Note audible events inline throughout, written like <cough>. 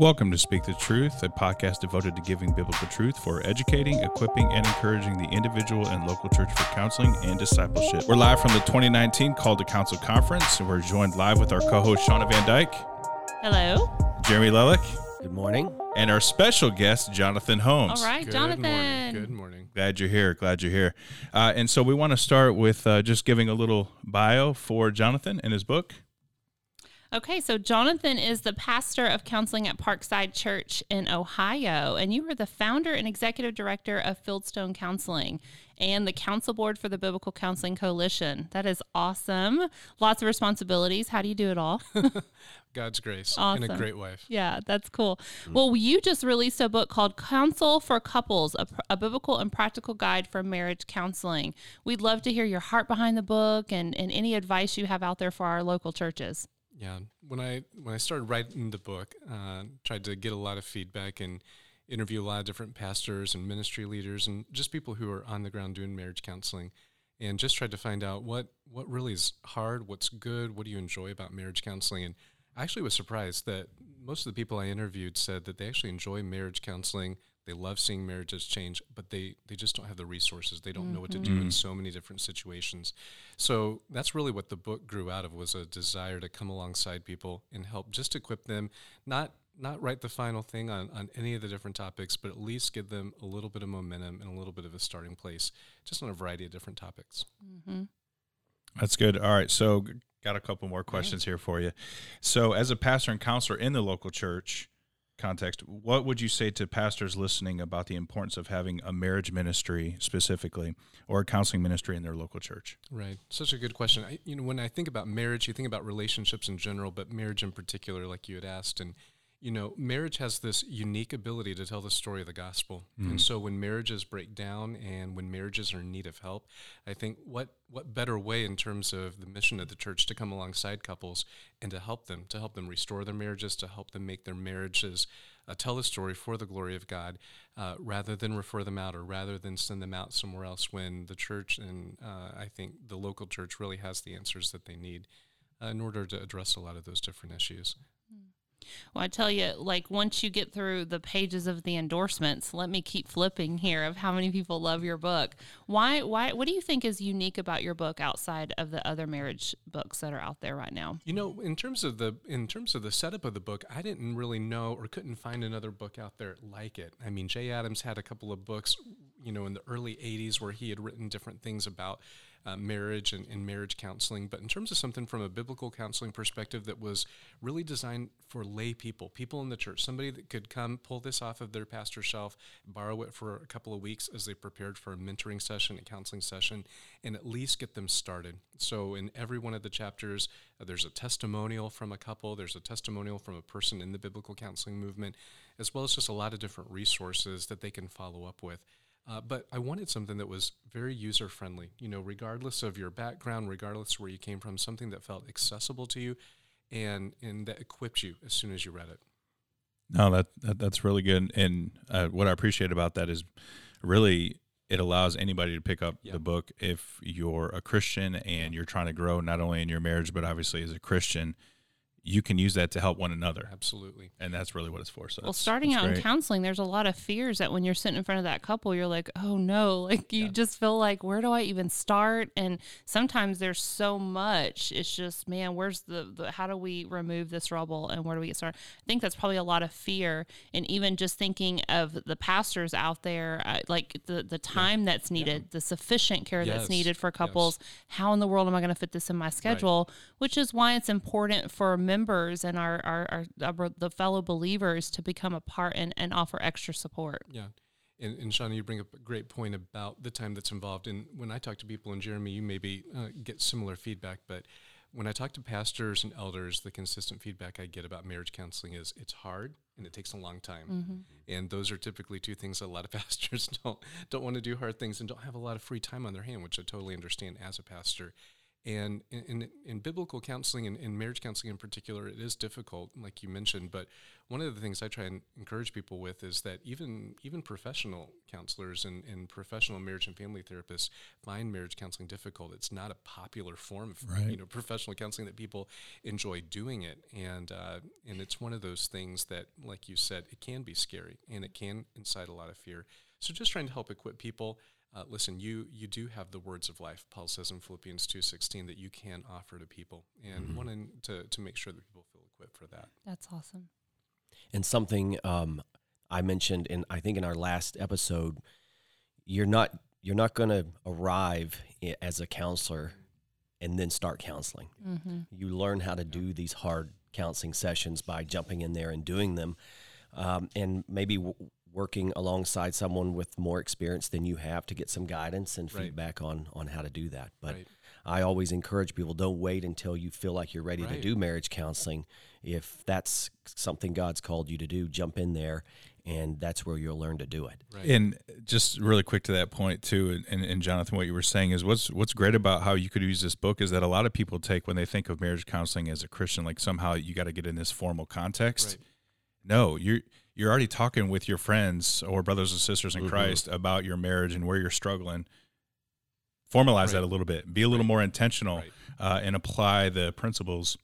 Welcome to Speak the Truth, a podcast devoted to giving biblical truth for educating, equipping, and encouraging the individual and local church for counseling and discipleship. We're live from the 2019 Call to Counsel Conference, and we're joined live with our co host, Shauna Van Dyke. Hello. Jeremy Lelek. Good morning. And our special guest, Jonathan Holmes. All right, Good Jonathan. Morning. Good morning. Glad you're here. Glad you're here. Uh, and so we want to start with uh, just giving a little bio for Jonathan and his book. Okay, so Jonathan is the pastor of counseling at Parkside Church in Ohio, and you are the founder and executive director of Fieldstone Counseling and the council board for the Biblical Counseling Coalition. That is awesome. Lots of responsibilities. How do you do it all? <laughs> <laughs> God's grace Awesome. and a great wife. Yeah, that's cool. Mm. Well, you just released a book called Counsel for Couples, a, a biblical and practical guide for marriage counseling. We'd love to hear your heart behind the book and, and any advice you have out there for our local churches. Yeah. When I when I started writing the book, uh, tried to get a lot of feedback and interview a lot of different pastors and ministry leaders and just people who are on the ground doing marriage counseling, and just tried to find out what what really is hard, what's good, what do you enjoy about marriage counseling, and I actually was surprised that most of the people I interviewed said that they actually enjoy marriage counseling. They love seeing marriages change, but they, they just don't have the resources. They don't know what to do in mm-hmm. so many different situations. So that's really what the book grew out of was a desire to come alongside people and help just equip them, not not write the final thing on, on any of the different topics, but at least give them a little bit of momentum and a little bit of a starting place, just on a variety of different topics. Mm-hmm. That's good. All right. So, got a couple more questions here for you. So, as a pastor and counselor in the local church context, what would you say to pastors listening about the importance of having a marriage ministry specifically or a counseling ministry in their local church? Right. Such a good question. I, you know, when I think about marriage, you think about relationships in general, but marriage in particular, like you had asked. And, you know, marriage has this unique ability to tell the story of the gospel. And so when marriages break down and when marriages are in need of help, I think what, what better way in terms of the mission of the church to come alongside couples and to help them, to help them restore their marriages, to help them make their marriages uh, tell the story for the glory of God, uh, rather than refer them out or rather than send them out somewhere else when the church and uh, I think the local church really has the answers that they need uh, in order to address a lot of those different issues. Well, I tell you, like once you get through the pages of the endorsements, let me keep flipping here of how many people love your book. Why? Why? What do you think is unique about your book outside of the other marriage books that are out there right now? You know, in terms of the in terms of the setup of the book, I didn't really know or couldn't find another book out there like it. I mean, Jay Adams had a couple of books, you know, in the early '80s where he had written different things about uh, marriage and, and marriage counseling. But in terms of something from a biblical counseling perspective that was really designed for lay people, people in the church, somebody that could come pull this off of their pastor's shelf, borrow it for a couple of weeks as they prepared for a mentoring session, a counseling session, and at least get them started. So in every one of the chapters, uh, there's a testimonial from a couple, there's a testimonial from a person in the biblical counseling movement, as well as just a lot of different resources that they can follow up with. Uh, but I wanted something that was very user friendly, you know, regardless of your background, regardless where you came from, something that felt accessible to you and, and that equipped you as soon as you read it. No, that, that that's really good. And uh, what I appreciate about that is really it allows anybody to pick up Yeah. the book if you're a Christian and you're trying to grow not only in your marriage but obviously as a Christian. You can use that to help one another, Absolutely. and that's really what it's for. So Well, starting that's out in counseling, there's a lot of fears that when you're sitting in front of that couple, you're like, oh no, <laughs> like you Yeah. just feel like, where do I even start? And sometimes there's so much. It's just, man, where's the, the how do we remove this rubble and where do we get started? I think that's probably a lot of fear. And even just thinking of the pastors out there, uh, like the, the time that's needed, the sufficient care that's needed for Yes. couples. How in the world am I going to fit this in my schedule? Which is why it's important for members and our, our, our, our the fellow believers to become a part and, and offer extra support. Yeah. And, and Shauna, you bring up a great point about the time that's involved. And when I talk to people, and Jeremy, you maybe uh, get similar feedback, but when I talk to pastors and elders, the consistent feedback I get about marriage counseling is it's hard and it takes a long time. And those are typically two things that a lot of <laughs> pastors don't don't want to do hard things and don't have a lot of free time on their hand, which I totally understand as a pastor. And in, in, in biblical counseling and in marriage counseling in particular, it is difficult, like you mentioned. But one of the things I try and encourage people with is that even even professional counselors and, and professional marriage and family therapists find marriage counseling difficult. It's not a popular form of Right. you know professional counseling that people enjoy doing it, and uh, and it's one of those things that, like you said, it can be scary and it can incite a lot of fear. So just trying to help equip people. Uh, listen, you you do have the words of life. Paul says in Philippians two sixteen that you can offer to people, and wanting to to make sure that people feel equipped for that. That's awesome. and something um, I mentioned in I think in our last episode, you're not you're not going to arrive as a counselor and then start counseling. Mm-hmm. You learn how to do these hard counseling sessions by jumping in there and doing them, um, and maybe w- working alongside someone with more experience than you have to get some guidance and Right. feedback on on how to do that. But Right. I always encourage people don't wait until you feel like you're ready to do marriage counseling. If that's something God's called you to do, jump in there and that's where you'll learn to do it. Right. And just really quick to that point too, and, and, and Jonathan, what you were saying is what's what's great about how you could use this book is that a lot of people take when they think of marriage counseling as a Christian, like somehow you got to get in this formal context. Right. No, you're you're already talking with your friends or brothers and sisters in Mhm. Christ about your marriage and where you're struggling. Formalize that a little bit. Be a little Right. more intentional Right. uh, and apply the principles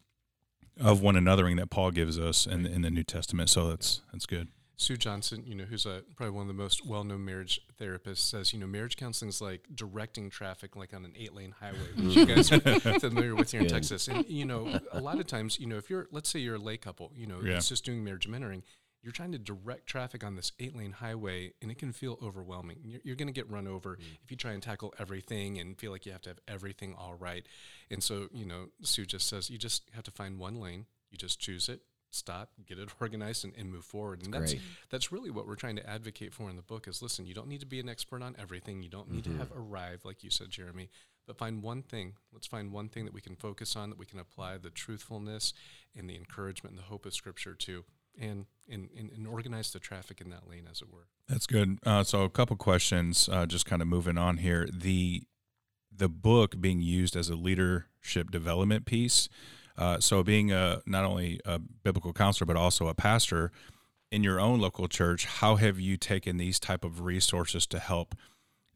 of one anothering that Paul gives us in, in the New Testament. So that's that's good. Sue Johnson, you know, who's a probably one of the most well-known marriage therapists, says, you know, marriage counseling is like directing traffic, like on an eight-lane highway, which you guys are <laughs> familiar with here in Good. Texas. And you know, a lot of times, you know, if you're, let's say you're a lay couple, you know, Yeah. it's just doing marriage mentoring, you're trying to direct traffic on this eight-lane highway, and it can feel overwhelming. You're, you're going to get run over mm. if you try and tackle everything and feel like you have to have everything all right. And so, you know, Sue just says you just have to find one lane. You just choose it, stop, get it <laughs> organized, and, and move forward. And that's Great. that's really what we're trying to advocate for in the book is listen you don't need to be an expert on everything you don't need to mm-hmm. have arrived like you said jeremy but find one thing let's find one thing that we can focus on that we can apply the truthfulness and the encouragement and the hope of scripture to and and, and, and organize the traffic in that lane as it were That's good. Uh, so a couple questions, uh, just kind of moving on here. The the book being used as a leadership development piece. Uh, so being a not only a biblical counselor but also a pastor in your own local church, how have you taken these type of resources to help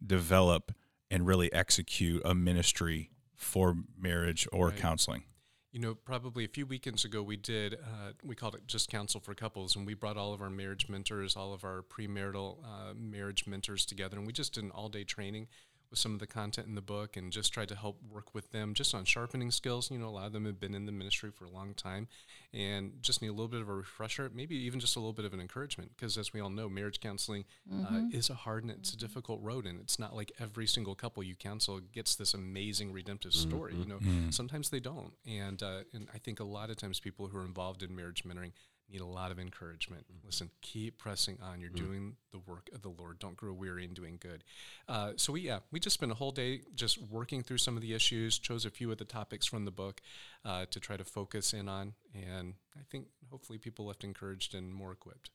develop and really execute a ministry for marriage or Right. counseling? You know, probably a few weekends ago, we did, uh, we called it just counsel for couples, and we brought all of our marriage mentors, all of our premarital uh, marriage mentors together, and we just did an all day training with some of the content in the book and just tried to help work with them just on sharpening skills. You know, a lot of them have been in the ministry for a long time and just need a little bit of a refresher, maybe even just a little bit of an encouragement, because as we all know, marriage counseling uh, is a hard and it's a difficult road, and it's not like every single couple you counsel gets this amazing redemptive story. You know, sometimes they don't, and uh, and I think a lot of times people who are involved in marriage mentoring need a lot of encouragement. Listen, keep pressing on. You're doing the work of the Lord. Don't grow weary in doing good. Uh, so we yeah we just spent a whole day just working through some of the issues. Chose a few of the topics from the book uh, to try to focus in on, and I think hopefully people left encouraged and more equipped.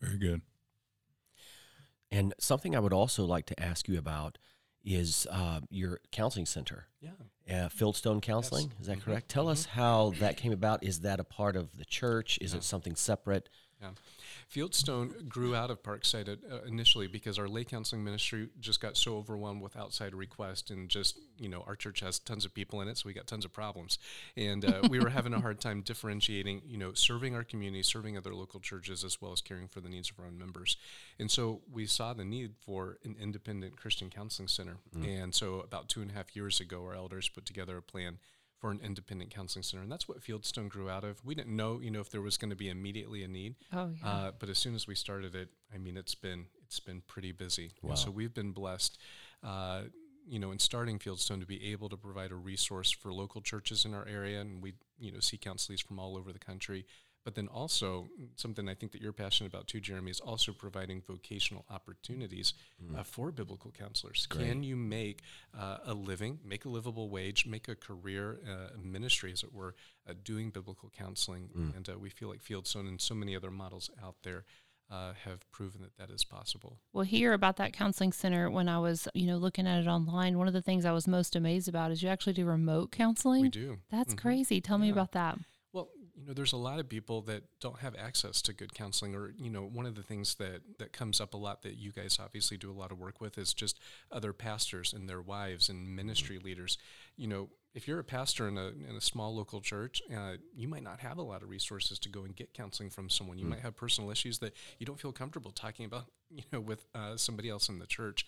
Very good. And something I would also like to ask you about is uh, your counseling center, Yeah. uh, Fieldstone Counseling. Is that Mhm. correct? Tell us how that came about. Is that a part of the church? Is Yeah. it something separate? Yeah. Fieldstone grew out of Parkside at, uh, initially because our lay counseling ministry just got so overwhelmed with outside requests and just, you know, our church has tons of people in it, so we got tons of problems. And uh, we were <laughs> having a hard time differentiating, you know, serving our community, serving other local churches, as well as caring for the needs of our own members. And so we saw the need for an independent Christian counseling center. And so about two and a half years ago, our elders put together a plan for an independent counseling center. And that's what Fieldstone grew out of. We didn't know, you know, if there was going to be immediately a need. Oh yeah. Uh, but as soon as we started it, I mean, it's been it's been pretty busy. And Wow. so we've been blessed, uh, you know, in starting Fieldstone to be able to provide a resource for local churches in our area, and we you know see counselees from all over the country. But then also something I think that you're passionate about too, Jeremy, is also providing vocational opportunities uh, for biblical counselors. Great. Can you make uh, a living, make a livable wage, make a career, uh, ministry, as it were, uh, doing biblical counseling? And uh, we feel like Fieldstone and so many other models out there uh, have proven that that is possible. Well, here about that counseling center, when I was, you know, looking at it online, one of the things I was most amazed about is you actually do remote counseling. We do. That's Mhm. crazy. Tell me about that. You know, there's a lot of people that don't have access to good counseling, or you know, one of the things that that comes up a lot that you guys obviously do a lot of work with is just other pastors and their wives and ministry leaders. You know, if you're a pastor in a in a small local church, uh, you might not have a lot of resources to go and get counseling from someone. You might have personal issues that you don't feel comfortable talking about, you know, with uh, somebody else in the church.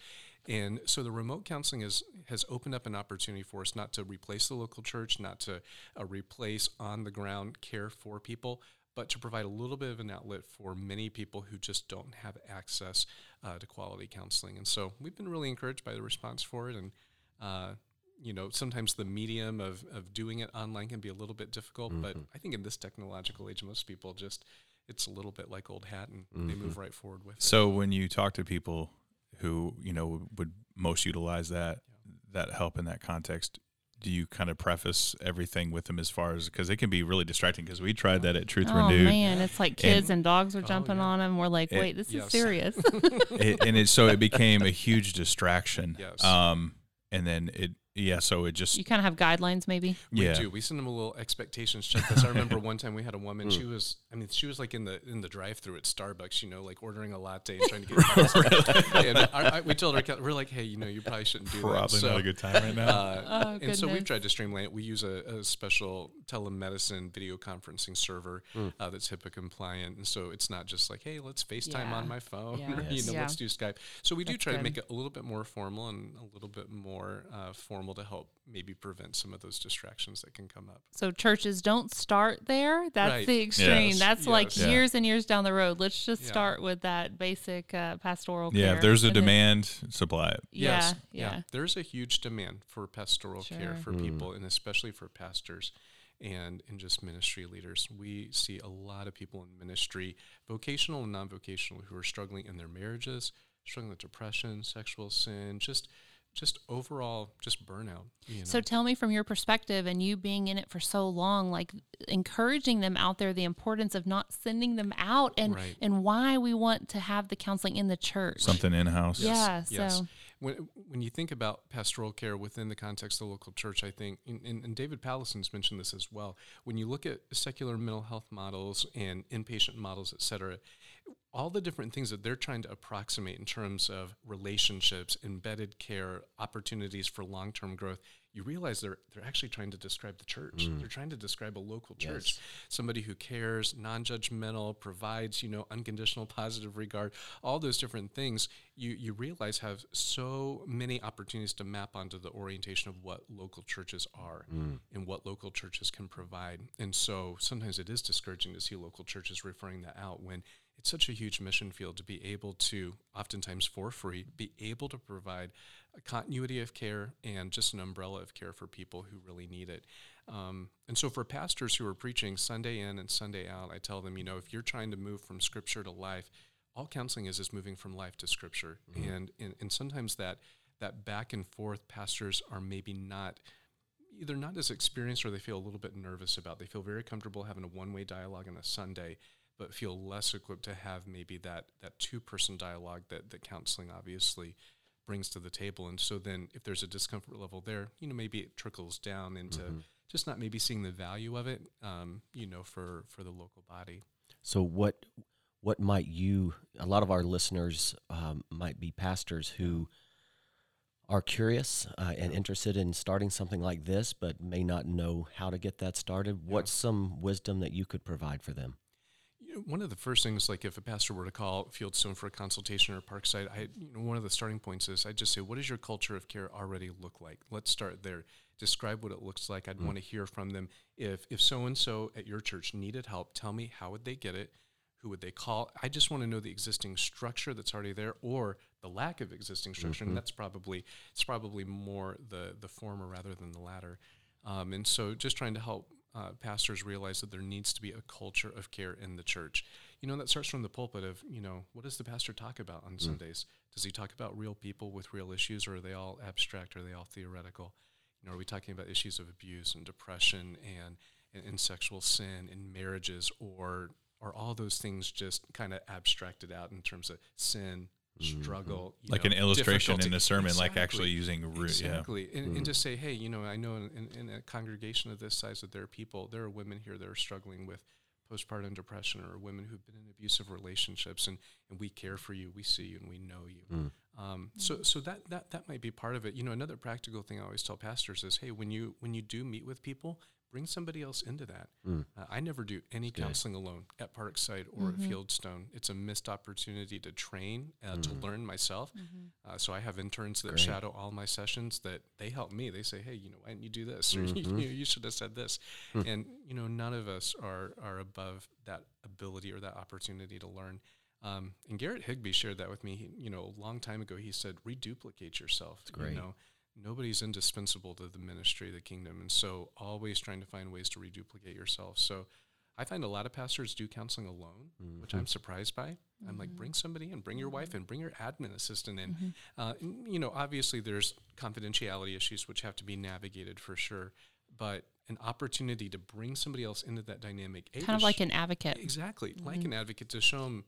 And so the remote counseling is, has opened up an opportunity for us not to replace the local church, not to uh, replace on the ground care for people, but to provide a little bit of an outlet for many people who just don't have access uh, to quality counseling. And so we've been really encouraged by the response for it. And, uh, you know, sometimes the medium of, of doing it online can be a little bit difficult, but I think in this technological age, most people just, it's a little bit like old hat and they move right forward with it. So when you talk to people who you know would most utilize that that help in that context, do you kind of preface everything with them as far as because it can be really distracting? Because we tried that at Truth oh Renewed, man, it's like kids and, dogs are Oh, jumping yeah. on them. We're like, It- wait, this yes. is serious. <laughs> it, and it so it became a <laughs> huge distraction. Yes. Um, and then it yeah, so it just you kind of have guidelines, maybe. We yeah. do. We send them a little expectations checklist. I remember one time we had a woman. She was, I mean, she was like in the in the drive-through at Starbucks, you know, like ordering a latte and trying to get. <laughs> and our, I, we told her, we're like, hey, you know, you probably shouldn't do that. Probably So, not a good time right now. Uh, <laughs> Oh, and so we've tried to streamline it. We use a, a special telemedicine video conferencing server uh, that's HIPAA compliant, and so it's not just like, hey, let's FaceTime Yeah. on my phone. Yeah. <laughs> you know, Yeah. let's do Skype. So we do That's try to make it a little bit more formal and a little bit more uh, formal to help maybe prevent some of those distractions that can come up. So churches don't start there. That's Right. the extreme. Yes. That's like Yeah. years and years down the road. Let's just Yeah. start with that basic uh, pastoral yeah, care. if there's a And then- demand, supply it. Yeah, Yes. yeah. There's a huge demand for pastoral care Sure. for people and especially for pastors and, and just ministry leaders. We see a lot of people in ministry, vocational and non vocational, who are struggling in their marriages, struggling with depression, sexual sin, just just overall just burnout. You know? So tell me from your perspective and you being in it for so long, like encouraging them out there, the importance of not sending them out and Right. and why we want to have the counseling in the church. Something in house. Yeah. Yes. So When, when you think about pastoral care within the context of the local church, I think, and, and, and David Powlison's mentioned this as well, when you look at secular mental health models and inpatient models, et cetera, all the different things that they're trying to approximate in terms of relationships, embedded care, opportunities for long term growth, you realize they're they're actually trying to describe the church. Mm. They're trying to describe a local church, somebody who cares, non-judgmental, provides you know unconditional positive regard, all those different things. You you realize have so many opportunities to map onto the orientation of what local churches are mm. and what local churches can provide. And so sometimes it is discouraging to see local churches referring that out when it's such a huge mission field to be able to, oftentimes for free, be able to provide a continuity of care and just an umbrella of care for people who really need it. Um, and so, for pastors who are preaching Sunday in and Sunday out, I tell them, you know, if you're trying to move from Scripture to life, all counseling is is moving from life to Scripture, and, and and sometimes that that back and forth, pastors are maybe not either not as experienced or they feel a little bit nervous about. They feel very comfortable having a one way dialogue on a Sunday, but feel less equipped to have maybe that that two person dialogue that that counseling obviously brings to the table. And so then if there's a discomfort level there, you know, maybe it trickles down into just not maybe seeing the value of it, um, you know, for for the local body. So what what might you? A lot of our listeners um, might be pastors who are curious uh, and interested in starting something like this, but may not know how to get that started. What's some wisdom that you could provide for them? One of the first things, like if a pastor were to call Fieldstone for a consultation or Parkside, I, you know, one of the starting points is I just say, what does your culture of care already look like? Let's start there. Describe what it looks like. I'd want to hear from them. If if so and so at your church needed help, tell me how would they get it? Who would they call? I just want to know the existing structure that's already there, or the lack of existing structure, and that's probably it's probably more the the former rather than the latter. Um, and so, just trying to help uh, pastors realize that there needs to be a culture of care in the church. You know, that starts from the pulpit of, you know, what does the pastor talk about on Sundays? Does he talk about real people with real issues, or are they all abstract? Or are they all theoretical? You know, are we talking about issues of abuse and depression and, and, and sexual sin in marriages, or are all those things just kind of abstracted out in terms of sin, struggle, mm-hmm. you like know, an illustration in a sermon, like actually using root. Exactly. And, and just mm. say, hey, you know, I know in, in, in a congregation of this size that there are people, there are women here that are struggling with postpartum depression or women who've been in abusive relationships and, and we care for you, we see you and we know you. Mm. Um, so so that, that that might be part of it. You know, another practical thing I always tell pastors is, hey, when you when you do meet with people, bring somebody else into that. Uh, I never do any counseling alone at Parkside or at Fieldstone. It's a missed opportunity to train, uh, to learn myself. Uh, so I have interns that shadow all my sessions that they help me. They say, hey, you know, why didn't you do this? Or <laughs> you, you should have said this. And you know, none of us are are above that ability or that opportunity to learn. Um, and Garrett Higbee shared that with me. He, you know, a long time ago, he said, "Reduplicate yourself." great. You know, nobody's indispensable to the ministry of the kingdom, and so always trying to find ways to reduplicate yourself. So, I find a lot of pastors do counseling alone, which I'm mm-hmm. surprised by. I'm like, bring mm-hmm. somebody in, bring your wife mm-hmm. in, bring your admin assistant in. Uh, and, you know, obviously there's confidentiality issues which have to be navigated for sure, but an opportunity to bring somebody else into that dynamic, kind of like sh- an advocate. Exactly, like an advocate to show them,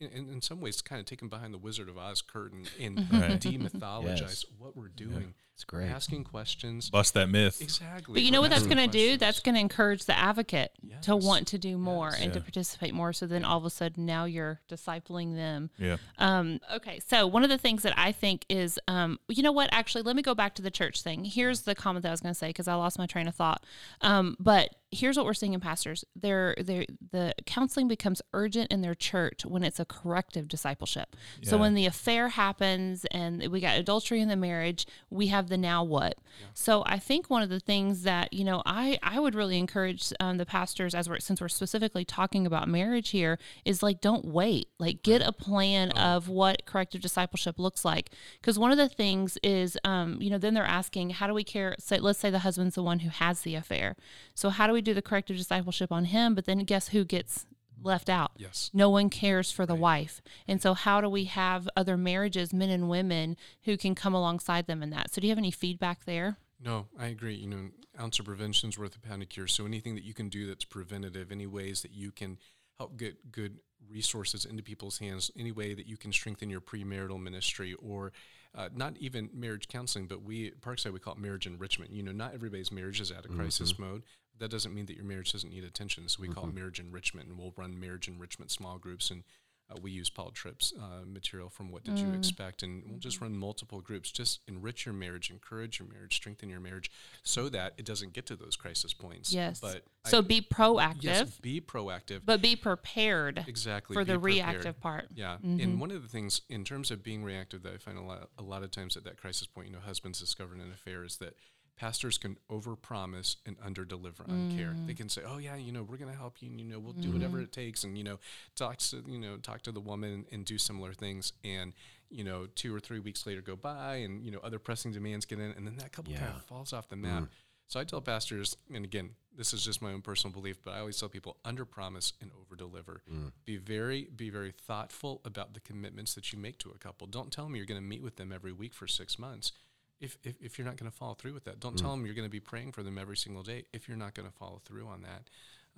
in, in some ways, kind of take them behind the Wizard of Oz curtain and Right. <laughs> demythologize Yes. what we're doing. It's great. Asking questions. Bust that myth. Exactly. But you know We're what that's going to do? That's going to encourage the advocate to want to do more Yes. and to participate more. So then all of a sudden now you're discipling them. Yeah. Um, okay, so one of the things that I think is, um, you know what? Actually, let me go back to the church thing. Here's the comment that I was going to say because I lost my train of thought. Um, but here's what we're seeing in pastors: they're, they're, the counseling becomes urgent in their church when it's a corrective discipleship. So when the affair happens and we got adultery in the marriage, we have the now what. So I think one of the things that you know I I would really encourage um, the pastors as we're since we're specifically talking about marriage here is like don't wait. Like get a plan of what corrective discipleship looks like. Because one of the things is um, you know then they're asking how do we care say let's say the husband's the one who has the affair. So how do we do the corrective discipleship on him but then guess who gets left out Yes. no one cares for the wife. And so, how do we have other marriages, men and women, who can come alongside them in that? So, do you have any feedback there? No, I agree. You know, an ounce of prevention is worth a pound of cure. So anything that you can do that's preventative, any ways that you can help get good resources into people's hands, any way that you can strengthen your premarital ministry or uh, not even marriage counseling, but we at Parkside we call it marriage enrichment. You know, not everybody's marriage is at a crisis mode. That doesn't mean that your marriage doesn't need attention. So we call it marriage enrichment, and we'll run marriage enrichment small groups and. Uh, we use Paul Tripp's uh, material from What Did You Expect? And we'll just run multiple groups. Just enrich your marriage, encourage your marriage, strengthen your marriage so that it doesn't get to those crisis points. Yes. But so, I- be proactive, yes, be proactive. but be prepared exactly. for the prepared. reactive part. Yeah, Mm-hmm. and one of the things in terms of being reactive that I find a lot, a lot of times at that crisis point, you know, husbands discovering an affair is that pastors can overpromise and underdeliver on care. Mm. They can say, "Oh yeah, you know, we're going to help you, and you know, we'll do mm-hmm. whatever it takes," and you know, talk to you know, talk to the woman and do similar things, and you know, two or three weeks later go by, and you know, other pressing demands get in, and then that couple kind of falls off the map. Mm. So I tell pastors, and again, this is just my own personal belief, but I always tell people under promise and over deliver. Mm. Be very, be very thoughtful about the commitments that you make to a couple. Don't tell them you're going to meet with them every week for six months. If, if, if you're not going to follow through with that, don't tell them you're going to be praying for them every single day if you're not going to follow through on that.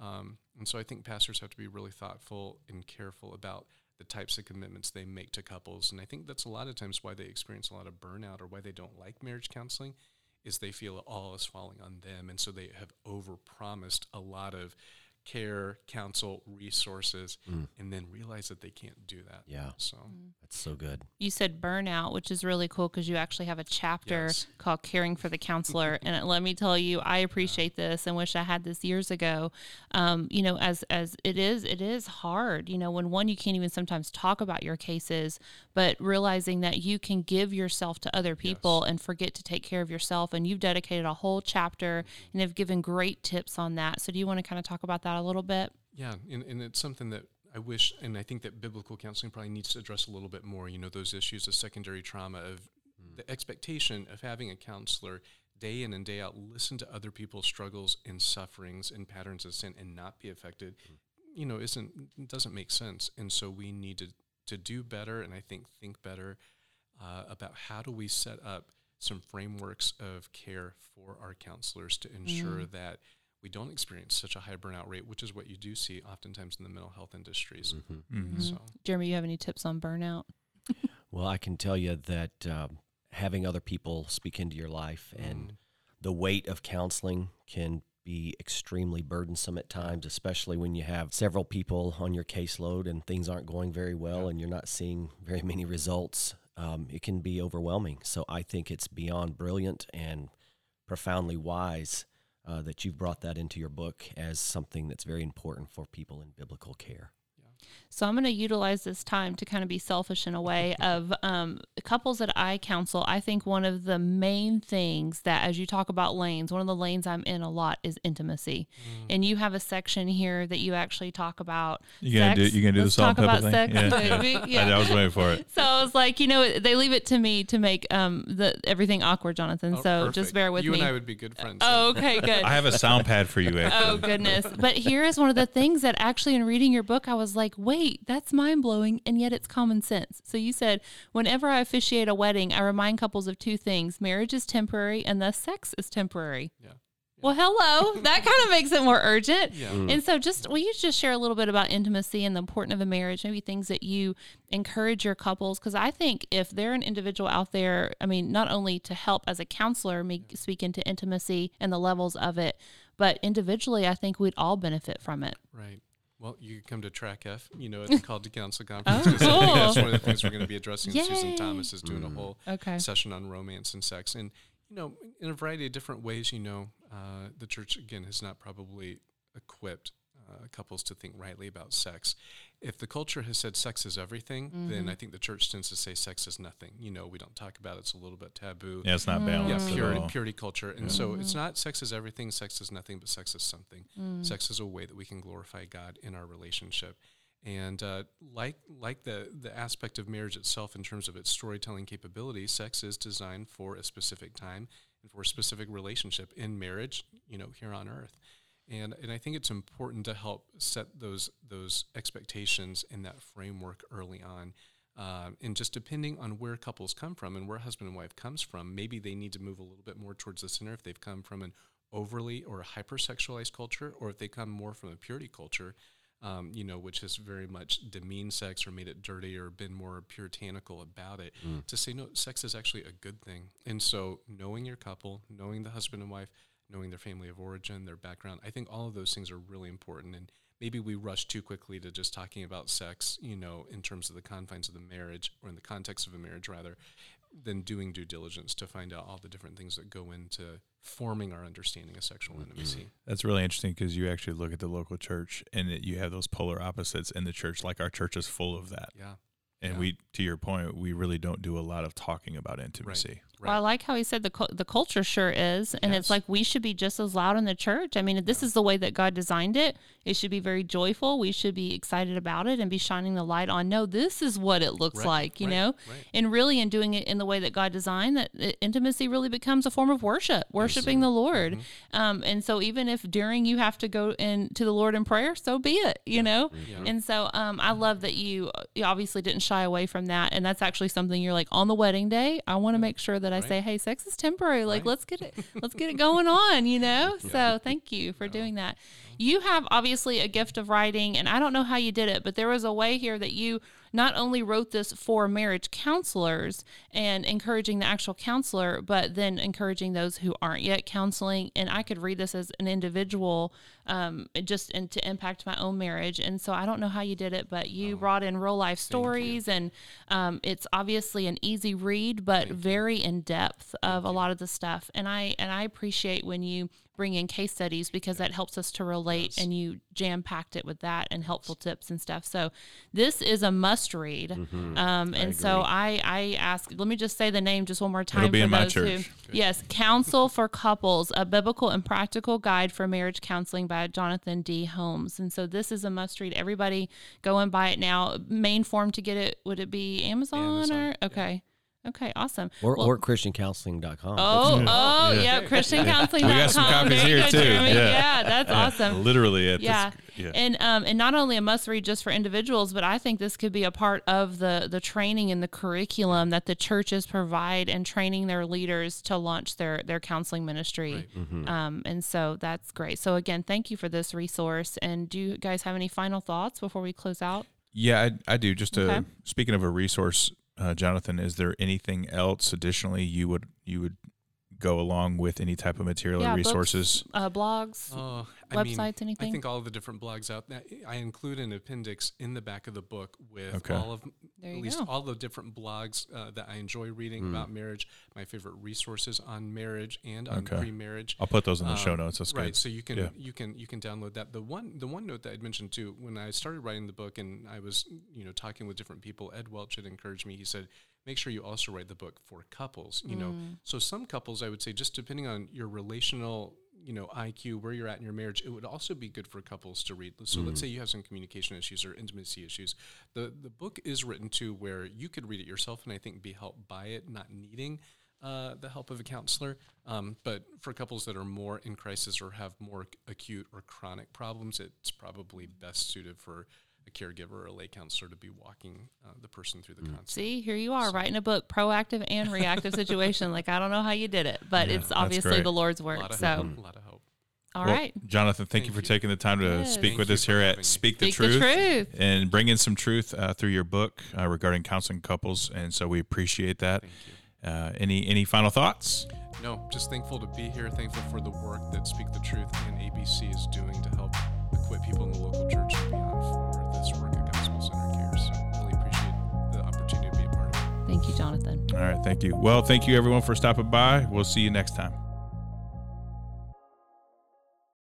Um, and so I think pastors have to be really thoughtful and careful about the types of commitments they make to couples. And I think that's a lot of times why they experience a lot of burnout or why they don't like marriage counseling is they feel all is falling on them. And so they have overpromised a lot of care, counsel, resources, mm. and then realize that they can't do that. Yeah. So mm. That's so good. You said burnout, which is really cool because you actually have a chapter Yes. called Caring for the Counselor. <laughs> and let me tell you, I appreciate this and wish I had this years ago. Um, you know, as as it is, it is hard. You know, when one you can't even sometimes talk about your cases, but realizing that you can give yourself to other people and forget to take care of yourself. And you've dedicated a whole chapter mm-hmm. and have given great tips on that. So do you want to kind of talk about that a little bit? Yeah, and, and it's something that I wish, and I think that biblical counseling probably needs to address a little bit more. You know, those issues of secondary trauma, of hmm. the expectation of having a counselor day in and day out listen to other people's struggles and sufferings and patterns of sin and not be affected. Hmm. You know, isn't doesn't make sense, and so we need to to do better, and I think think better uh, about how do we set up some frameworks of care for our counselors to ensure mm. that we don't experience such a high burnout rate, which is what you do see oftentimes in the mental health industries. Mhm. So, Jeremy, you have any tips on burnout? <laughs> Well, I can tell you that um, having other people speak into your life and mm, the weight of counseling can be extremely burdensome at times, especially when you have several people on your caseload and things aren't going very well and you're not seeing very many results. Um, it can be overwhelming. So I think it's beyond brilliant and profoundly wise uh, that you've brought that into your book as something that's very important for people in biblical care. So I'm going to utilize this time to kind of be selfish in a way <laughs> of um, couples that I counsel. I think one of the main things that, as you talk about lanes, one of the lanes I'm in a lot is intimacy. Mm. And you have a section here that you actually talk about. You gonna do you gonna do Let's the salt talk about thing? sex. Yeah, yeah. <laughs> yeah. I, I was waiting for it. So I was like, you know, they leave it to me to make um the everything awkward, Jonathan. oh, so perfect. just bear with you me. You and I would be good friends. oh, okay, <laughs> good. I have a sound pad for you. Actually. Oh goodness. But here is one of the things that actually in reading your book I was like, "Wait, that's mind-blowing and yet it's common sense." So you said, "Whenever I officiate a wedding, I remind couples of two things. Marriage is temporary and thus sex is temporary." Yeah. Well, hello. <laughs> That kind of makes it more urgent. Yeah. Mm. And so just will you just share a little bit about intimacy and the importance of a marriage, maybe things that you encourage your couples because I think if they're an individual out there, I mean, not only to help as a counselor me speak into intimacy and the levels of it, but individually I think we'd all benefit from it. Right. Well, you could come to Track F, you know, at <laughs> the Called to Counsel conference. Oh, 'cause <laughs> I think that's one of the things we're going to be addressing. Susan Thomas is doing a whole Okay. session on romance and sex. And, you know, in a variety of different ways, you know, uh, the church, again, has not probably equipped uh, couples to think rightly about sex. If the culture has said sex is everything, then I think the church tends to say sex is nothing. You know, we don't talk about it, it's a little bit taboo. Yeah, it's not balanced. Yeah, at purity, all. purity culture. And so it's not sex is everything, sex is nothing, but sex is something. Mm. Sex is a way that we can glorify God in our relationship. And uh, like like the the aspect of marriage itself in terms of its storytelling capability, sex is designed for a specific time and for a specific relationship in marriage, you know, here on earth. And and I think it's important to help set those those expectations in that framework early on. Um, and just depending on where couples come from and where husband and wife comes from, maybe they need to move a little bit more towards the center if they've come from an overly or hypersexualized culture, or if they come more from a purity culture, um, you know, which has very much demeaned sex or made it dirty or been more puritanical about it. To say no, sex is actually a good thing. And so, knowing your couple, knowing the husband and wife, knowing their family of origin, their background, I think all of those things are really important. And maybe we rush too quickly to just talking about sex, you know, in terms of the confines of the marriage or in the context of a marriage, rather, than doing due diligence to find out all the different things that go into forming our understanding of sexual mm-hmm. intimacy. That's really interesting because you actually look at the local church and it, you have those polar opposites in the church. Like our church is full of that, Yeah. and Yeah. we, to your point, we really don't do a lot of talking about intimacy. Well, I like how he said the the culture sure is, and it's like we should be just as loud in the church. I mean, if this is the way that God designed it, it should be very joyful. We should be excited about it and be shining the light on. No, this is what it looks Right, like, you right, know, right. and really in doing it in the way that God designed, that intimacy really becomes a form of worship, worshiping the Lord. Mm-hmm. Um, and so even if during you have to go in to the Lord in prayer, so be it, you know. Yeah. And so um, I love that you, you obviously didn't shy away from that, and that's actually something you're like on the wedding day. I want to make sure that I Right. say, "Hey, sex is temporary. Like, Right. let's get it, let's get it going on," you know. <laughs> So thank you for doing that. You have obviously a gift of writing, and I don't know how you did it, but there was a way here that you not only wrote this for marriage counselors and encouraging the actual counselor, but then encouraging those who aren't yet counseling. And I could read this as an individual, um, just and to impact my own marriage. And so I don't know how you did it, but you brought in real life stories, and um, it's obviously an easy read, but very in depth of a lot of the stuff. And I and I appreciate when you bring in case studies because that helps us to relate and you jam packed it with that and helpful tips and stuff. So this is a must read. Um, and so I, I ask, let me just say the name just one more time. It'll be for in my those who- church. <laughs> yes. Counsel for Couples, a biblical and practical guide for marriage counseling by Jonathan D. Holmes. And so this is a must read. Everybody go and buy it now. Main form to get it, would it be Amazon, Amazon, or? yeah. Okay. Okay, awesome. Or, Well- or ChristianCounseling.com. Oh, oh, Yeah. yeah, ChristianCounseling.com. We got some copies here, too. Yeah. Yeah, that's awesome. Literally at Yeah. this. Yeah. And um and not only a must read just for individuals, but I think this could be a part of the the training and the curriculum that the churches provide and training their leaders to launch their their counseling ministry. Um and so that's great. So again, thank you for this resource. And do you guys have any final thoughts before we close out? Yeah, I, I do. Just to, Okay. speaking of a resource, uh, Jonathan, is there anything else additionally you would you would go along with any type of material Yeah, or books, resources? Uh, blogs, Oh, I websites, mean, anything? I think all of the different blogs out there. I include an appendix in the back of the book with Okay. all of There at least go. all the different blogs uh, that I enjoy reading Hmm. about marriage. My favorite resources on marriage and on Okay. pre-marriage. I'll put those in the show Um, notes. That's right. good. So you can Yeah. you can you can download that. The one the one note that I'd mentioned too when I started writing the book and I was you know talking with different people. Ed Welch had encouraged me. He said, make sure you also write the book for couples. You know, Mm. so some couples I would say just depending on your relational you know IQ where you're at in your marriage, it would also be good for couples to read. So let's say you have some communication issues or intimacy issues. The the book is written to where you could read it yourself and I think be helped by it, not needing uh, the help of a counselor. Um, but for couples that are more in crisis or have more ac- acute or chronic problems, it's probably best suited for a caregiver or a lay counselor to be walking uh, the person through the counseling. See, here you are writing a book, proactive and <laughs> reactive situation. Like I don't know how you did it, but Yeah, it's obviously great. the Lord's A work. lot of So, hope. A lot of hope. all Well, right, Jonathan, thank, you for you. taking the time to Yes. speak Thank with us here at me. Speak the speak Truth. the truth. and bringing some truth uh, through your book uh, regarding counseling couples, and so we appreciate that. Thank you. Uh, any any final thoughts? No, just thankful to be here. Thankful for the work that Speak the Truth and ABC is doing to help equip people in the local church Thank you, Jonathan. All right, thank you. Well, thank you everyone for stopping by. We'll see you next time.